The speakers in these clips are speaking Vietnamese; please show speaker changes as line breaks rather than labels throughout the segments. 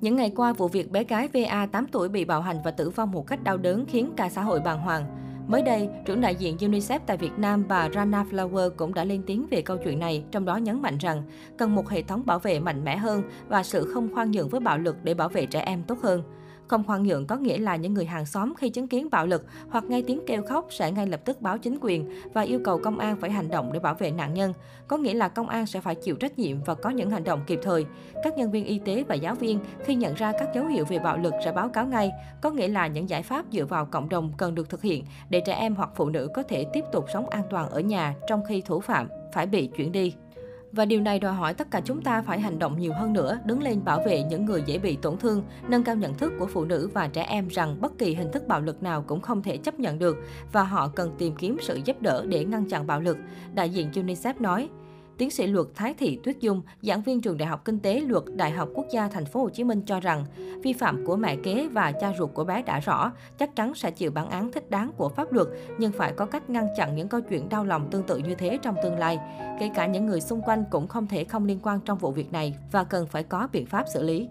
Những ngày qua, vụ việc bé gái VA 8 tuổi bị bạo hành và tử vong một cách đau đớn khiến cả xã hội bàng hoàng. Mới đây, trưởng đại diện UNICEF tại Việt Nam bà Rana Flower cũng đã lên tiếng về câu chuyện này, trong đó nhấn mạnh rằng cần một hệ thống bảo vệ mạnh mẽ hơn và sự không khoan nhượng với bạo lực để bảo vệ trẻ em tốt hơn. Không khoan nhượng có nghĩa là những người hàng xóm khi chứng kiến bạo lực hoặc nghe tiếng kêu khóc sẽ ngay lập tức báo chính quyền và yêu cầu công an phải hành động để bảo vệ nạn nhân. Có nghĩa là công an sẽ phải chịu trách nhiệm và có những hành động kịp thời. Các nhân viên y tế và giáo viên khi nhận ra các dấu hiệu về bạo lực sẽ báo cáo ngay. Có nghĩa là những giải pháp dựa vào cộng đồng cần được thực hiện để trẻ em hoặc phụ nữ có thể tiếp tục sống an toàn ở nhà trong khi thủ phạm phải bị chuyển đi. Và điều này đòi hỏi tất cả chúng ta phải hành động nhiều hơn nữa, đứng lên bảo vệ những người dễ bị tổn thương, nâng cao nhận thức của phụ nữ và trẻ em rằng bất kỳ hình thức bạo lực nào cũng không thể chấp nhận được và họ cần tìm kiếm sự giúp đỡ để ngăn chặn bạo lực, đại diện UNICEF nói. Tiến sĩ luật Thái Thị Tuyết Dung, giảng viên trường Đại học Kinh tế Luật Đại học Quốc gia Thành phố Hồ Chí Minh cho rằng, vi phạm của mẹ kế và cha ruột của bé đã rõ, chắc chắn sẽ chịu bản án thích đáng của pháp luật, nhưng phải có cách ngăn chặn những câu chuyện đau lòng tương tự như thế trong tương lai. Kể cả những người xung quanh cũng không thể không liên quan trong vụ việc này và cần phải có biện pháp xử lý.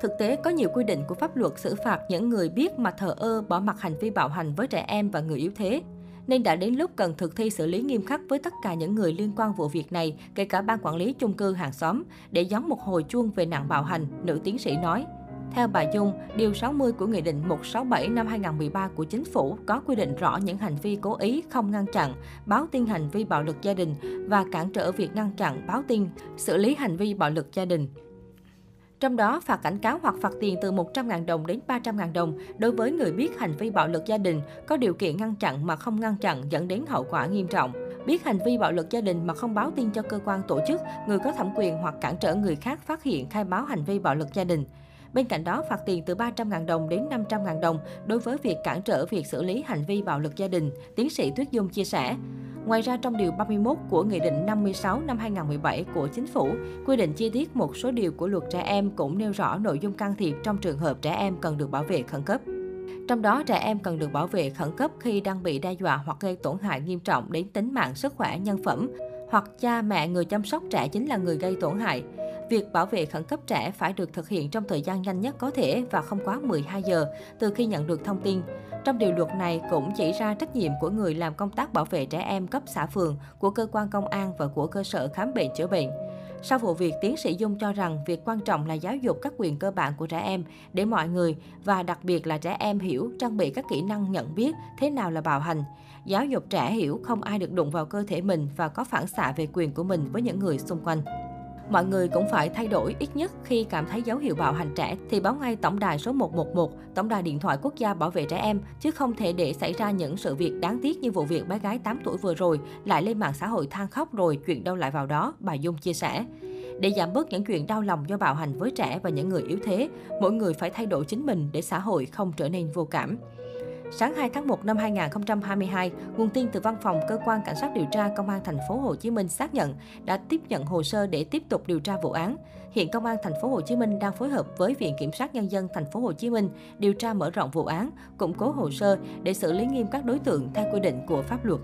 Thực tế, có nhiều quy định của pháp luật xử phạt những người biết mà thờ ơ bỏ mặc hành vi bạo hành với trẻ em và người yếu thế nên đã đến lúc cần thực thi xử lý nghiêm khắc với tất cả những người liên quan vụ việc này, kể cả ban quản lý chung cư hàng xóm, để gióng một hồi chuông về nạn bạo hành, nữ tiến sĩ nói. Theo bà Dung, Điều 60 của Nghị định 167 năm 2013 của Chính phủ có quy định rõ những hành vi cố ý không ngăn chặn, báo tin hành vi bạo lực gia đình và cản trở việc ngăn chặn, báo tin, xử lý hành vi bạo lực gia đình. Trong đó, phạt cảnh cáo hoặc phạt tiền từ 100.000 đồng đến 300.000 đồng đối với người biết hành vi bạo lực gia đình, có điều kiện ngăn chặn mà không ngăn chặn dẫn đến hậu quả nghiêm trọng. Biết hành vi bạo lực gia đình mà không báo tin cho cơ quan tổ chức, người có thẩm quyền hoặc cản trở người khác phát hiện khai báo hành vi bạo lực gia đình. Bên cạnh đó, phạt tiền từ 300.000 đồng đến 500.000 đồng đối với việc cản trở việc xử lý hành vi bạo lực gia đình, tiến sĩ Tuyết Dung chia sẻ. Ngoài ra, trong Điều 31 của Nghị định 56 năm 2017 của Chính phủ, quy định chi tiết một số điều của luật trẻ em cũng nêu rõ nội dung can thiệp trong trường hợp trẻ em cần được bảo vệ khẩn cấp. Trong đó, trẻ em cần được bảo vệ khẩn cấp khi đang bị đe dọa hoặc gây tổn hại nghiêm trọng đến tính mạng, sức khỏe, nhân phẩm, hoặc cha mẹ người chăm sóc trẻ chính là người gây tổn hại. Việc bảo vệ khẩn cấp trẻ phải được thực hiện trong thời gian nhanh nhất có thể và không quá 12 giờ từ khi nhận được thông tin. Trong điều luật này cũng chỉ ra trách nhiệm của người làm công tác bảo vệ trẻ em cấp xã phường, của cơ quan công an và của cơ sở khám bệnh chữa bệnh. Sau vụ việc, tiến sĩ Dung cho rằng việc quan trọng là giáo dục các quyền cơ bản của trẻ em để mọi người và đặc biệt là trẻ em hiểu, trang bị các kỹ năng nhận biết thế nào là bạo hành. Giáo dục trẻ hiểu không ai được đụng vào cơ thể mình và có phản xạ về quyền của mình với những người xung quanh. Mọi người cũng phải thay đổi ít nhất khi cảm thấy dấu hiệu bạo hành trẻ thì báo ngay tổng đài số 111, tổng đài điện thoại quốc gia bảo vệ trẻ em, chứ không thể để xảy ra những sự việc đáng tiếc như vụ việc bé gái 8 tuổi vừa rồi lại lên mạng xã hội than khóc rồi chuyện đâu lại vào đó, bà Dung chia sẻ. Để giảm bớt những chuyện đau lòng do bạo hành với trẻ và những người yếu thế, mỗi người phải thay đổi chính mình để xã hội không trở nên vô cảm. Sáng 2 tháng 1 năm 2022, nguồn tin từ văn phòng cơ quan cảnh sát điều tra công an thành phố Hồ Chí Minh xác nhận đã tiếp nhận hồ sơ để tiếp tục điều tra vụ án. Hiện công an thành phố Hồ Chí Minh đang phối hợp với Viện kiểm sát nhân dân thành phố Hồ Chí Minh điều tra mở rộng vụ án, củng cố hồ sơ để xử lý nghiêm các đối tượng theo quy định của pháp luật.